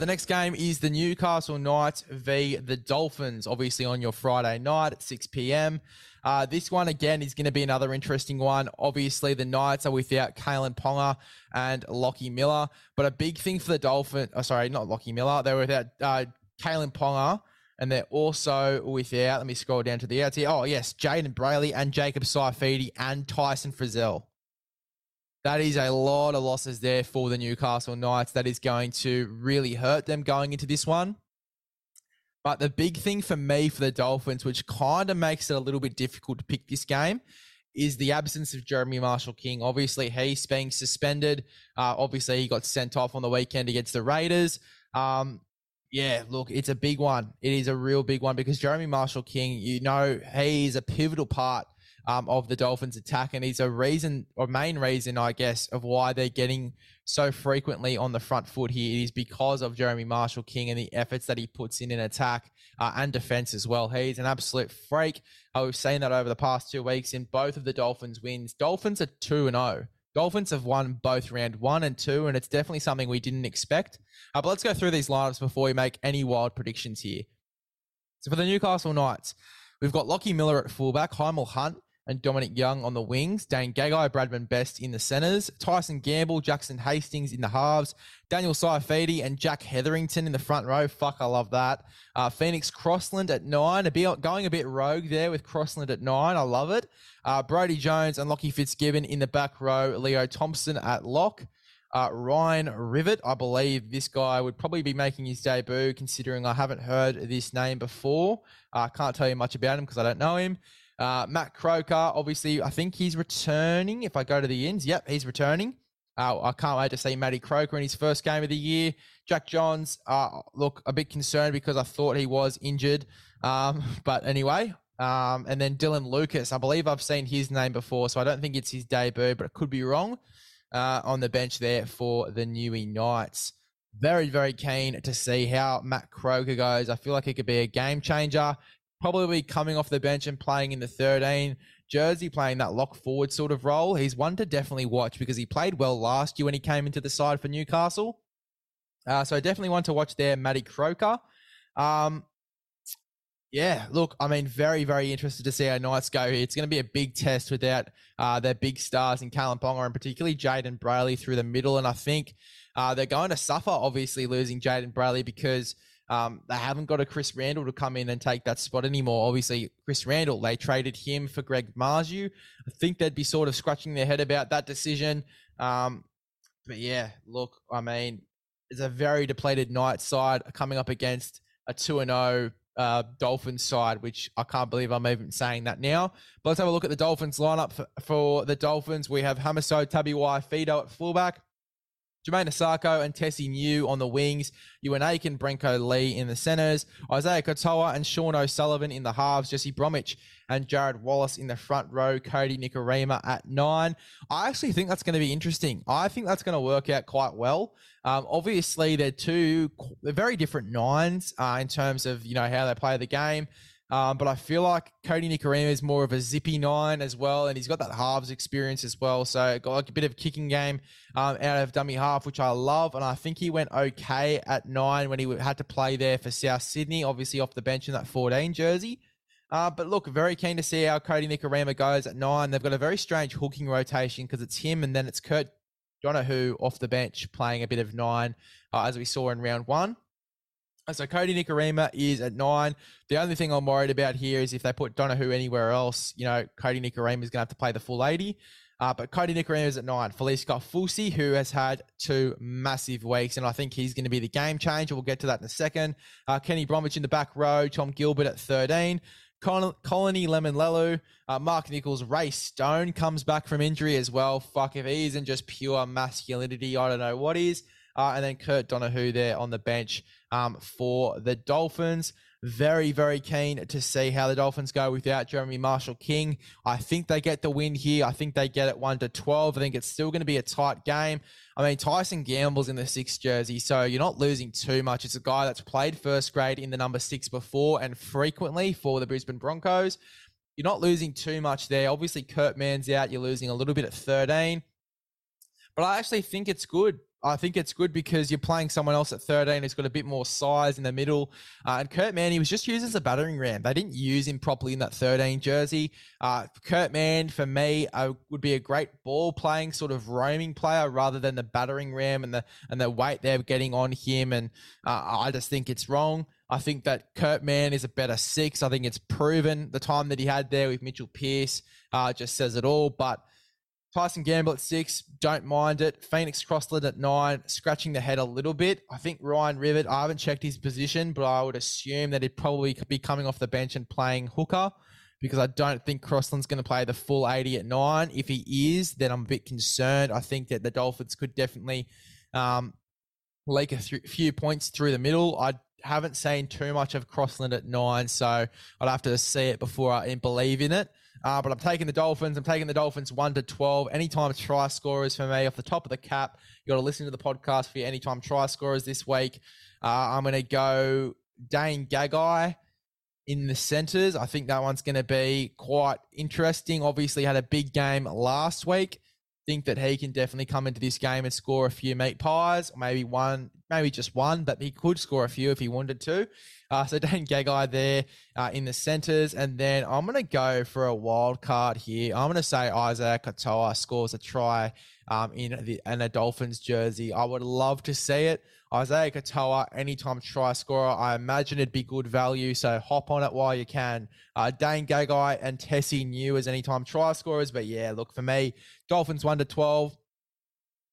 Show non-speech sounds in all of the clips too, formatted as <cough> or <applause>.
the next game is the Newcastle Knights v the Dolphins, obviously on your Friday night at 6 p.m. Uh, this one, again, is going to be another interesting one. Obviously, the Knights are without Kalyn Ponga and Lockie Miller, but a big thing for the Dolphins, oh, sorry, not Lockie Miller, they're without uh, Kalyn Ponga, and they're also without, let me scroll down to the outs here. Oh, yes, Jayden Brailey and Jacob Saifiti and Tyson Frizell. That is a lot of losses there for the Newcastle Knights. That is going to really hurt them going into this one. But the big thing for me for the Dolphins, which kind of makes it a little bit difficult to pick this game, is the absence of Jeremy Marshall King. Obviously, he's being suspended. Uh, obviously, he got sent off on the weekend against the Raiders. Um, yeah, look, it's a big one. It is a real big one because Jeremy Marshall King, you know, he's a pivotal part um, of the Dolphins' attack, and he's a reason or main reason, I guess, of why they're getting so frequently on the front foot here. It is because of Jeremy Marshall King and the efforts that he puts in in attack uh, and defense as well. He's an absolute freak. I was saying that over the past two weeks in both of the Dolphins' wins. Dolphins are two and zero. Dolphins have won both round one and two, and it's definitely something we didn't expect. Uh, but let's go through these lineups before we make any wild predictions here. So for the Newcastle Knights, we've got Lockie Miller at fullback, Hymel Hunt and Dominic Young on the wings, Dane Gagai, Bradman Best in the centres, Tyson Gamble, Jackson Hastings in the halves, Daniel Saifiti and Jack Hetherington in the front row. Fuck, I love that. Uh, Phoenix Crossland at nine, a bit, going a bit rogue there with Crossland at nine. I love it. Uh, Brodie Jones and Lockie Fitzgibbon in the back row, Leo Thompson at lock. Uh, Ryan Rivett, I believe this guy would probably be making his debut, considering I haven't heard this name before. I can't tell you much about him because I don't know him. Uh, Matt Croker, obviously, I think he's returning. If I go to the ends, yep, he's returning. Uh, I can't wait to see Matty Croker in his first game of the year. Jack Johns, uh, look, a bit concerned because I thought he was injured. Um, <laughs> but anyway, um, and then Dylan Lucas, I believe I've seen his name before, so I don't think it's his debut, but it could be wrong. Uh, on the bench there for the Newey Knights. Very, very keen to see how Matt Croker goes. I feel like he could be a game changer probably coming off the bench and playing in the 13 jersey, playing that lock forward sort of role. He's one to definitely watch because he played well last year when he came into the side for Newcastle. Uh, so definitely one to watch there, Matty Croker. Um, yeah, look, I mean, very, very interested to see how Knights go here. It's going to be a big test without uh, their big stars in Kalyn Ponga and particularly Jayden Brailey through the middle. And I think uh, they're going to suffer, obviously, losing Jayden Brailey because – um, they haven't got a Chris Randall to come in and take that spot anymore. Obviously, Chris Randall, they traded him for Greg Marzhew. I think they'd be sort of scratching their head about that decision. Um, but yeah, look, I mean, it's a very depleted Knight side coming up against a 2 0 uh, Dolphins side, which I can't believe I'm even saying that now. But let's have a look at the Dolphins lineup for, for the Dolphins. We have Hamiso Tabuai-Fidow at fullback. Jamayne Isaako and Tesi Niu on the wings, Euan Aitken, Brenko Lee in the centres, Isaiah Katoa and Sean O'Sullivan in the halves, Jesse Bromwich and Jarrod Wallace in the front row, Cody Nikorima at nine. I actually think that's going to be interesting. I think that's going to work out quite well. Um, obviously, they're two they're very different nines uh, in terms of you know how they play the game. Um, but I feel like Cody Nikorima is more of a zippy nine as well, and he's got that halves experience as well. So got like a bit of kicking game um, out of dummy half, which I love. And I think he went okay at nine when he had to play there for South Sydney, obviously off the bench in that 14 jersey. Uh, but look, very keen to see how Cody Nikorima goes at nine. They've got a very strange hooking rotation because it's him and then it's Kurt Donoghoe off the bench playing a bit of nine, uh, as we saw in round one. So Cody Nikorima is at nine. The only thing I'm worried about here is if they put Donoghoe anywhere else, you know, Cody Nikorima is going to have to play the full 80. Uh, but Cody Nikorima is at nine. Felise Kaufusi, who has had two massive weeks, and I think he's going to be the game changer. We'll get to that in a second. Uh, Kenny Bromwich in the back row. Tom Gilbert at 13. Col- Connelly Lemuelu, uh, Mark Nicholls, Ray Stone comes back from injury as well. Fuck, if he isn't just pure masculinity, I don't know what is. Uh, and then Kurt Donoghoe there on the bench um, for the Dolphins. Very, very keen to see how the Dolphins go without Jeremy Marshall King. I think they get the win here. I think they get it 1 to 12. I think it's still going to be a tight game. I mean, Tyson Gamble's in the six jersey, so you're not losing too much. It's a guy that's played first grade in the number six before and frequently for the Brisbane Broncos. You're not losing too much there. Obviously, Kurt Mann's out. You're losing a little bit at 13. but I actually think it's good. I think it's good because you're playing someone else at 13 who's got a bit more size in the middle. Uh, and Kurt Mann, he was just used as a battering ram. They didn't use him properly in that 13 jersey. Uh, Kurt Mann, for me, uh, would be a great ball playing sort of roaming player rather than the battering ram and the and the weight they're getting on him. And uh, I just think it's wrong. I think that Kurt Mann is a better six. I think it's proven the time that he had there with Mitchell Pearce uh, just says it all. But Tyson Gamble at six, don't mind it. Phoenix Crossland at nine, scratching the head a little bit. I think Ryan Rivett, I haven't checked his position, but I would assume that he'd probably be coming off the bench and playing hooker because I don't think Crossland's going to play the full 80 at nine. If he is, then I'm a bit concerned. I think that the Dolphins could definitely um, leak a th- few points through the middle. I haven't seen too much of Crossland at nine, so I'd have to see it before I believe in it. Uh, but I'm taking the Dolphins. I'm taking the Dolphins 1 to 12. Anytime try scorers for me off the top of the cap. You got to listen to the podcast for your anytime try scorers this week. Uh, I'm going to go Dane Gagai in the centers. I think that one's going to be quite interesting. Obviously, had a big game last week. Think that he can definitely come into this game and score a few meat pies, maybe one, maybe just one, but he could score a few if he wanted to. Uh, so <laughs> Dane Gagai there uh, in the centres. And then I'm going to go for a wild card here. I'm going to say Isaiah Katoa scores a try um, in, the, in a Dolphins jersey. I would love to see it. Isaiah Katoa, anytime try scorer, I imagine it'd be good value. So hop on it while you can. Uh, Dane Gagai and Tesi Niu as anytime try scorers. But yeah, look, for me, Dolphins 1 to 12.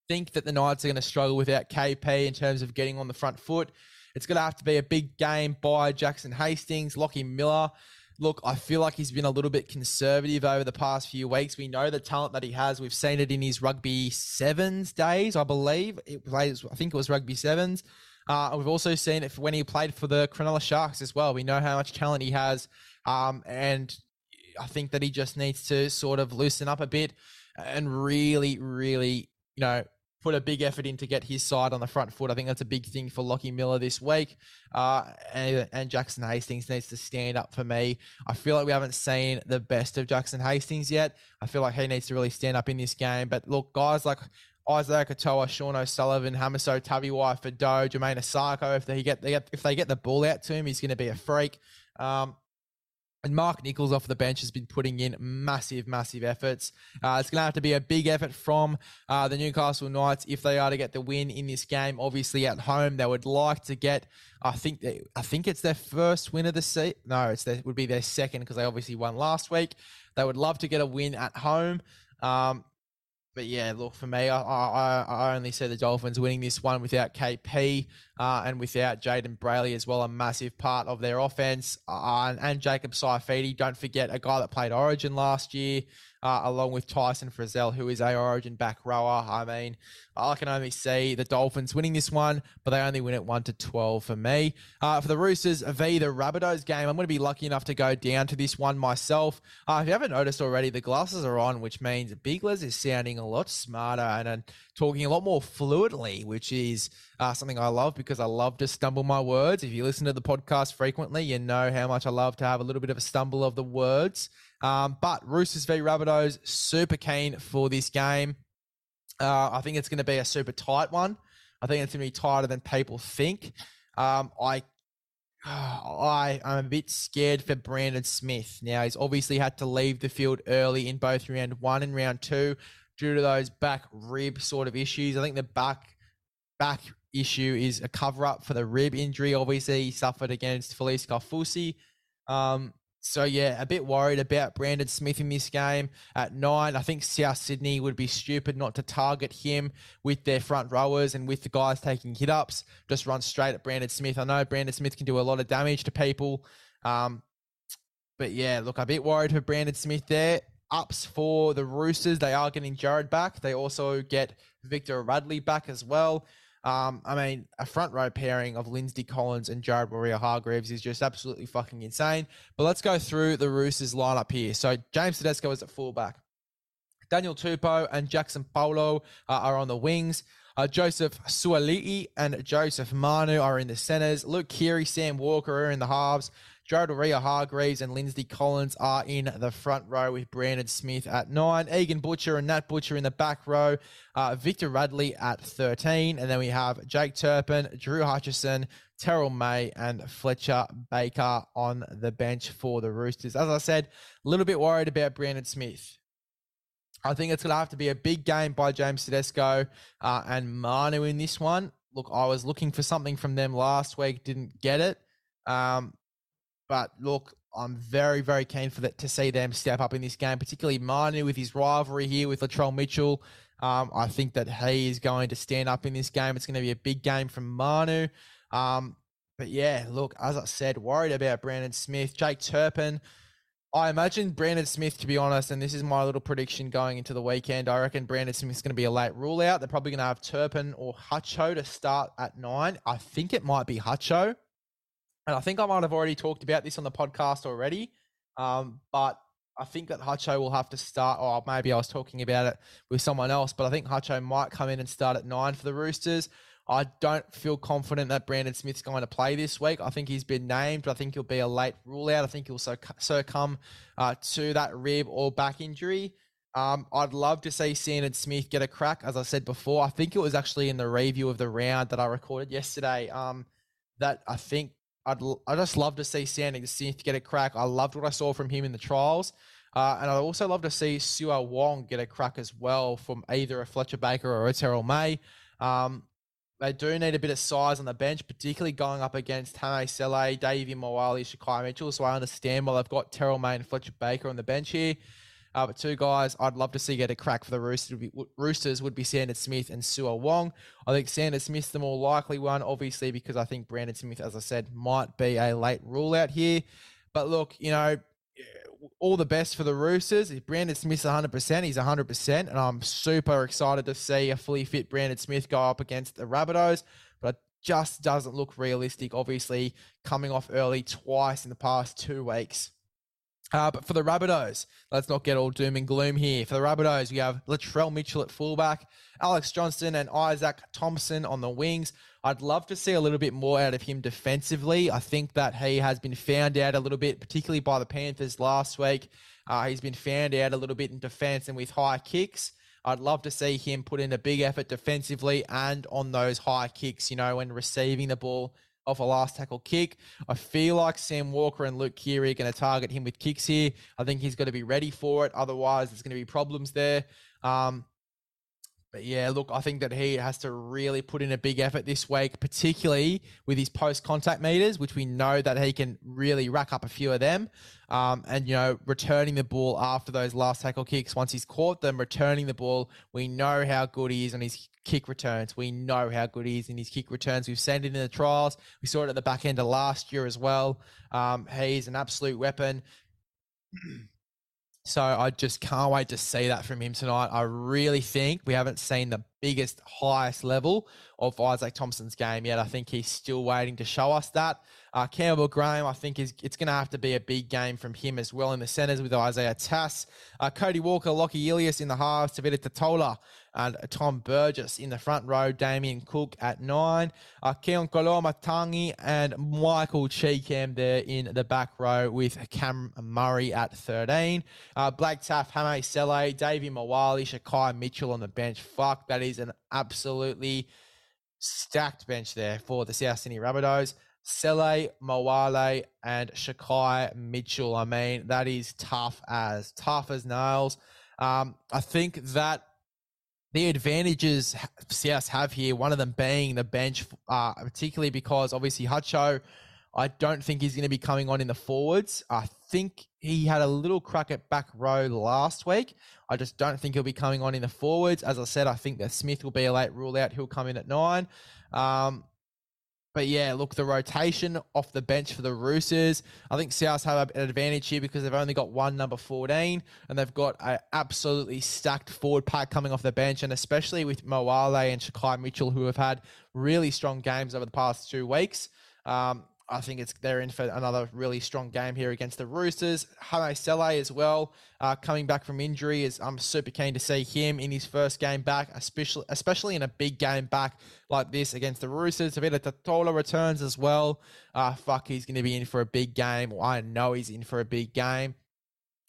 Think that the Knights are going to struggle without KP in terms of getting on the front foot. It's going to have to be a big game by Jackson Hastings, Lockie Miller. Look, I feel like he's been a little bit conservative over the past few weeks. We know the talent that he has. We've seen it in his rugby sevens days, I believe. It plays, I think it was rugby sevens. Uh, we've also seen it when he played for the Cronulla Sharks as well. We know how much talent he has, um, and I think that he just needs to sort of loosen up a bit and really, really, you know, put a big effort in to get his side on the front foot. I think that's a big thing for Lockie Miller this week. Uh, and, and, Jackson Hastings needs to stand up for me. I feel like we haven't seen the best of Jackson Hastings yet. I feel like he needs to really stand up in this game. But look, guys like Isaiah Katoa, Sean O'Sullivan, Hamiso Tabuai-Fidow, Jamayne Isaako, if they get, they get if they get the ball out to him, he's going to be a freak. Um, and Mark Nicholls off the bench has been putting in massive, massive efforts. Uh, it's going to have to be a big effort from uh, the Newcastle Knights if they are to get the win in this game. Obviously, at home, they would like to get. I think they, I think it's their first win of the season. No, it's their, would be their second because they obviously won last week. They would love to get a win at home. Um, but yeah, look for me, I, I, I only see the Dolphins winning this one without KP uh, and without Jayden Brailey as well, a massive part of their offense, uh, and, and Jacob Saifiti. Don't forget a guy that played Origin last year uh, along with Tyson Frizell, who is a Origin back rower. I mean, I can only see the Dolphins winning this one, but they only win it 1 to 12 for me. Uh, for the Roosters v. the Rabbitohs game, I'm going to be lucky enough to go down to this one myself. Uh, if you haven't noticed already, the glasses are on, which means Bigles is sounding a lot smarter and, and talking a lot more fluently, which is uh, something I love because I love to stumble my words. If you listen to the podcast frequently, you know how much I love to have a little bit of a stumble of the words. Um, but Roosters v Rabbitohs, super keen for this game. Uh, I think it's going to be a super tight one. I think it's going to be tighter than people think. Um, I <sighs> I am a bit scared for Brandon Smith. Now he's obviously had to leave the field early in both round one and round two due to those back rib sort of issues. I think the back back issue is a cover up for the rib injury. Obviously, he suffered against Felise Kaufusi. Um, so yeah, a bit worried about Brandon Smith in this game at nine. I think South Sydney would be stupid not to target him with their front rowers and with the guys taking hit ups. Just run straight at Brandon Smith. I know Brandon Smith can do a lot of damage to people. Um, but yeah, look, I'm a bit worried for Brandon Smith there. Ups for the Roosters. They are getting Jared back. They also get Victor Radley back as well. Um, I mean, a front row pairing of Lindsay Collins and Jared Waerea-Hargreaves is just absolutely fucking insane. But let's go through the Roosters lineup here. So James Tedesco is at fullback. Daniel Tupou and Jaxson Paulo uh, are on the wings. Uh, Joseph Suaalii and Joseph Manu are in the centers. Luke Keary, Sam Walker are in the halves. Jared Waerea-Hargreaves and Lindsay Collins are in the front row with Brandon Smith at nine, Egan Butcher and Nat Butcher in the back row, uh, Victor Radley at 13, and then we have Jake Turpin, Drew Hutchison, Terrell May, and Fletcher Baker on the bench for the Roosters. As I said, a little bit worried about Brandon Smith. I think it's going to have to be a big game by James Tedesco uh, and Manu in this one. Look, I was looking for something from them last week, didn't get it. Um, but look, I'm very, very keen for that to see them step up in this game, particularly Manu with his rivalry here with Latrell Mitchell. Um, I think that he is going to stand up in this game. It's going to be a big game from Manu. Um, but yeah, look, as I said, worried about Brandon Smith, Jake Turpin. I imagine Brandon Smith, to be honest, and this is my little prediction going into the weekend. I reckon Brandon Smith's going to be a late rule out. They're probably going to have Turpin or Hutcho to start at nine. I think it might be Hutcho. And I think I might have already talked about this on the podcast already. Um, but I think that Hutcho will have to start, or maybe I was talking about it with someone else, but I think Hutcho might come in and start at nine for the Roosters. I don't feel confident that Brandon Smith's going to play this week. I think he's been named, but I think he'll be a late rule out. I think he'll so succumb uh, to that rib or back injury. Um, I'd love to see Sandon Smith get a crack. As I said before, I think it was actually in the review of the round that I recorded yesterday. Um, that I think I'd I just love to see Sandon Smith get a crack. I loved what I saw from him in the trials. Uh, and I'd also love to see Siua Wong get a crack as well from either a Fletcher Baker or a Terrell May. Um, they do need a bit of size on the bench, particularly going up against Hame Sele, Davvy Moale, Shaquai Mitchell. So I understand why they've got Terrell May and Fletcher Baker on the bench here. Uh, but two guys I'd love to see get a crack for the Roosters would be, Roosters would be Smith and Siua Wong. I think Sandon Smith's the more likely one, obviously, because I think Brandon Smith, as I said, might be a late rule out here. But look, you know, all the best for the Roosters. If Brandon Smith's 100%, he's 100%. And I'm super excited to see a fully fit Brandon Smith go up against the Rabbitohs. But it just doesn't look realistic, obviously, coming off early twice in the past two weeks. Uh, but for the Rabbitohs, let's not get all doom and gloom here. For the Rabbitohs, we have Latrell Mitchell at fullback, Alex Johnston and Izaac Thompson on the wings. I'd love to see a little bit more out of him defensively. I think that he has been found out a little bit, particularly by the Panthers last week. Uh, he's been found out a little bit in defense and with high kicks. I'd love to see him put in a big effort defensively and on those high kicks, you know, when receiving the ball off a last tackle kick. I feel like Sam Walker and Luke Keary are going to target him with kicks here. I think he's going to be ready for it. Otherwise, there's going to be problems there. Um, but yeah, look, I think that he has to really put in a big effort this week, particularly with his post contact meters, which we know that he can really rack up a few of them. Um, and, you know, returning the ball after those last tackle kicks, once he's caught them, returning the ball, we know how good he is on his kick returns. We know how good he is in his kick returns. We've seen it in the trials. We saw it at the back end of last year as well. Um, he's an absolute weapon. So I just can't wait to see that from him tonight. I really think we haven't seen the biggest, highest level of Izaac Thompson's game yet. I think he's still waiting to show us that. Uh, Campbell Graham, I think is it's going to have to be a big game from him as well in the centres with Isaiah Tass, uh, Cody Walker, Lockie Ilias in the halves, Tevita Tatola, and Tom Burgess in the front row, Damien Cook at nine, uh, Keaon Koloamatangi and Michael Chee-Kam there in the back row with Cam Murray at 13. Uh, Blake Taaffe, Hame Sele, Davvy Moale, Shaquai Mitchell on the bench. Fuck, that is an absolutely stacked bench there for the South Sydney Rabbitohs. Sele, Moale, and Shaquai Mitchell. I mean, that is tough as tough as nails. Um, I think that the advantages South have here, one of them being the bench, uh, particularly because obviously Hutcho, I don't think he's going to be coming on in the forwards. I think he had a little crack at back row last week. I just don't think he'll be coming on in the forwards. As I said, I think that Smith will be a late rule out. He'll come in at nine. Um, but yeah, look, the rotation off the bench for the Roosters, I think South have an advantage here because they've only got one number 14 and they've got an absolutely stacked forward pack coming off the bench. And especially with Moale and Shaquai Mitchell, who have had really strong games over the past two weeks. Um, I think it's they're in for another really strong game here against the Roosters. Hame Sele as well, uh, coming back from injury. Is I'm super keen to see him in his first game back, especially especially in a big game back like this against the Roosters. Tevita Tatola returns as well. Uh, fuck, he's going to be in for a big game. I know he's in for a big game.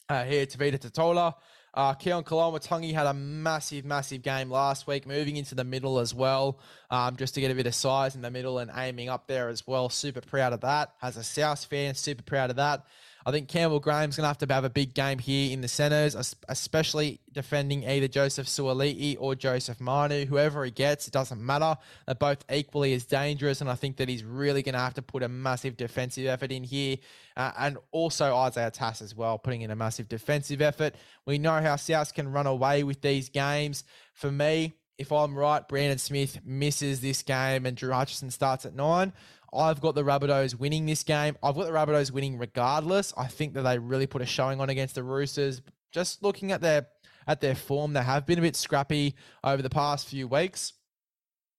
Uh, here, Tevita Tatola. Uh, Keaon Koloamatangi had a massive, massive game last week, moving into the middle as well, um, just to get a bit of size in the middle and aiming up there as well. Super proud of that. As a South fan, super proud of that. I think Campbell Graham's going to have to have a big game here in the centres, especially defending either Joseph Suaalii or Joseph Manu. Whoever he gets, it doesn't matter. They're both equally as dangerous, and I think that he's really going to have to put a massive defensive effort in here. Uh, and also Isaiah Tass as well, putting in a massive defensive effort. We know how South can run away with these games. For me, if I'm right, Brandon Smith misses this game and Drew Hutchison starts at nine. I've got the Rabbitohs winning this game. I've got the Rabbitohs winning regardless. I think that they really put a showing on against the Roosters. Just looking at their at their form, they have been a bit scrappy over the past few weeks.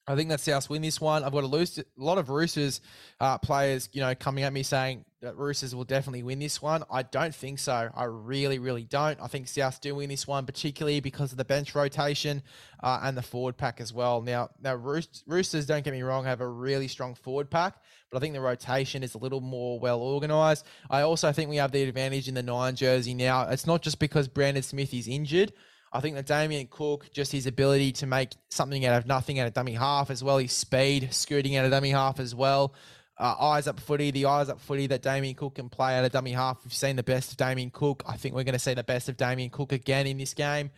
I think that South win this one. I've got a, loose, a lot of Roosters uh, players, you know, coming at me saying that Roosters will definitely win this one. I don't think so. I really, really don't. I think South do win this one, particularly because of the bench rotation uh, and the forward pack as well. Now, now Roosters, don't get me wrong, have a really strong forward pack, but I think the rotation is a little more well organised. I also think we have the advantage in the nine jersey now. It's not just because Brandon Smith is injured. I think that Damien Cook, just his ability to make something out of nothing at a dummy half as well, his speed, scooting out of dummy half as well. Uh, eyes up footy, the eyes up footy that Damien Cook can play out of dummy half. We've seen the best of Damien Cook. I think we're going to see the best of Damien Cook again in this game.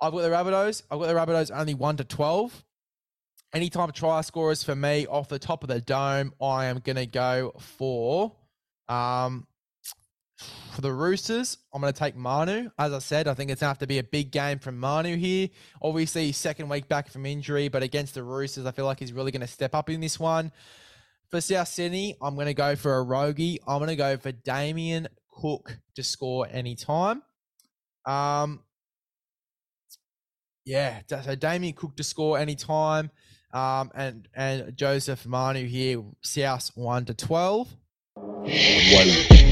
I've got the Rabbitohs. I've got the Rabbitohs only 1 to 12. Anytime try scorers for me off the top of the dome, I am going to go for um, for the Roosters, I'm going to take Manu. As I said, I think it's going to have to be a big game from Manu here. Obviously, second week back from injury, but against the Roosters, I feel like he's really going to step up in this one. For South Sydney, I'm going to go for a Rogie. I'm going to go for Damien Cook to score anytime. Um, yeah, so Damien Cook to score anytime. Um, and and Joseph Manu here, South 1 to 12. One.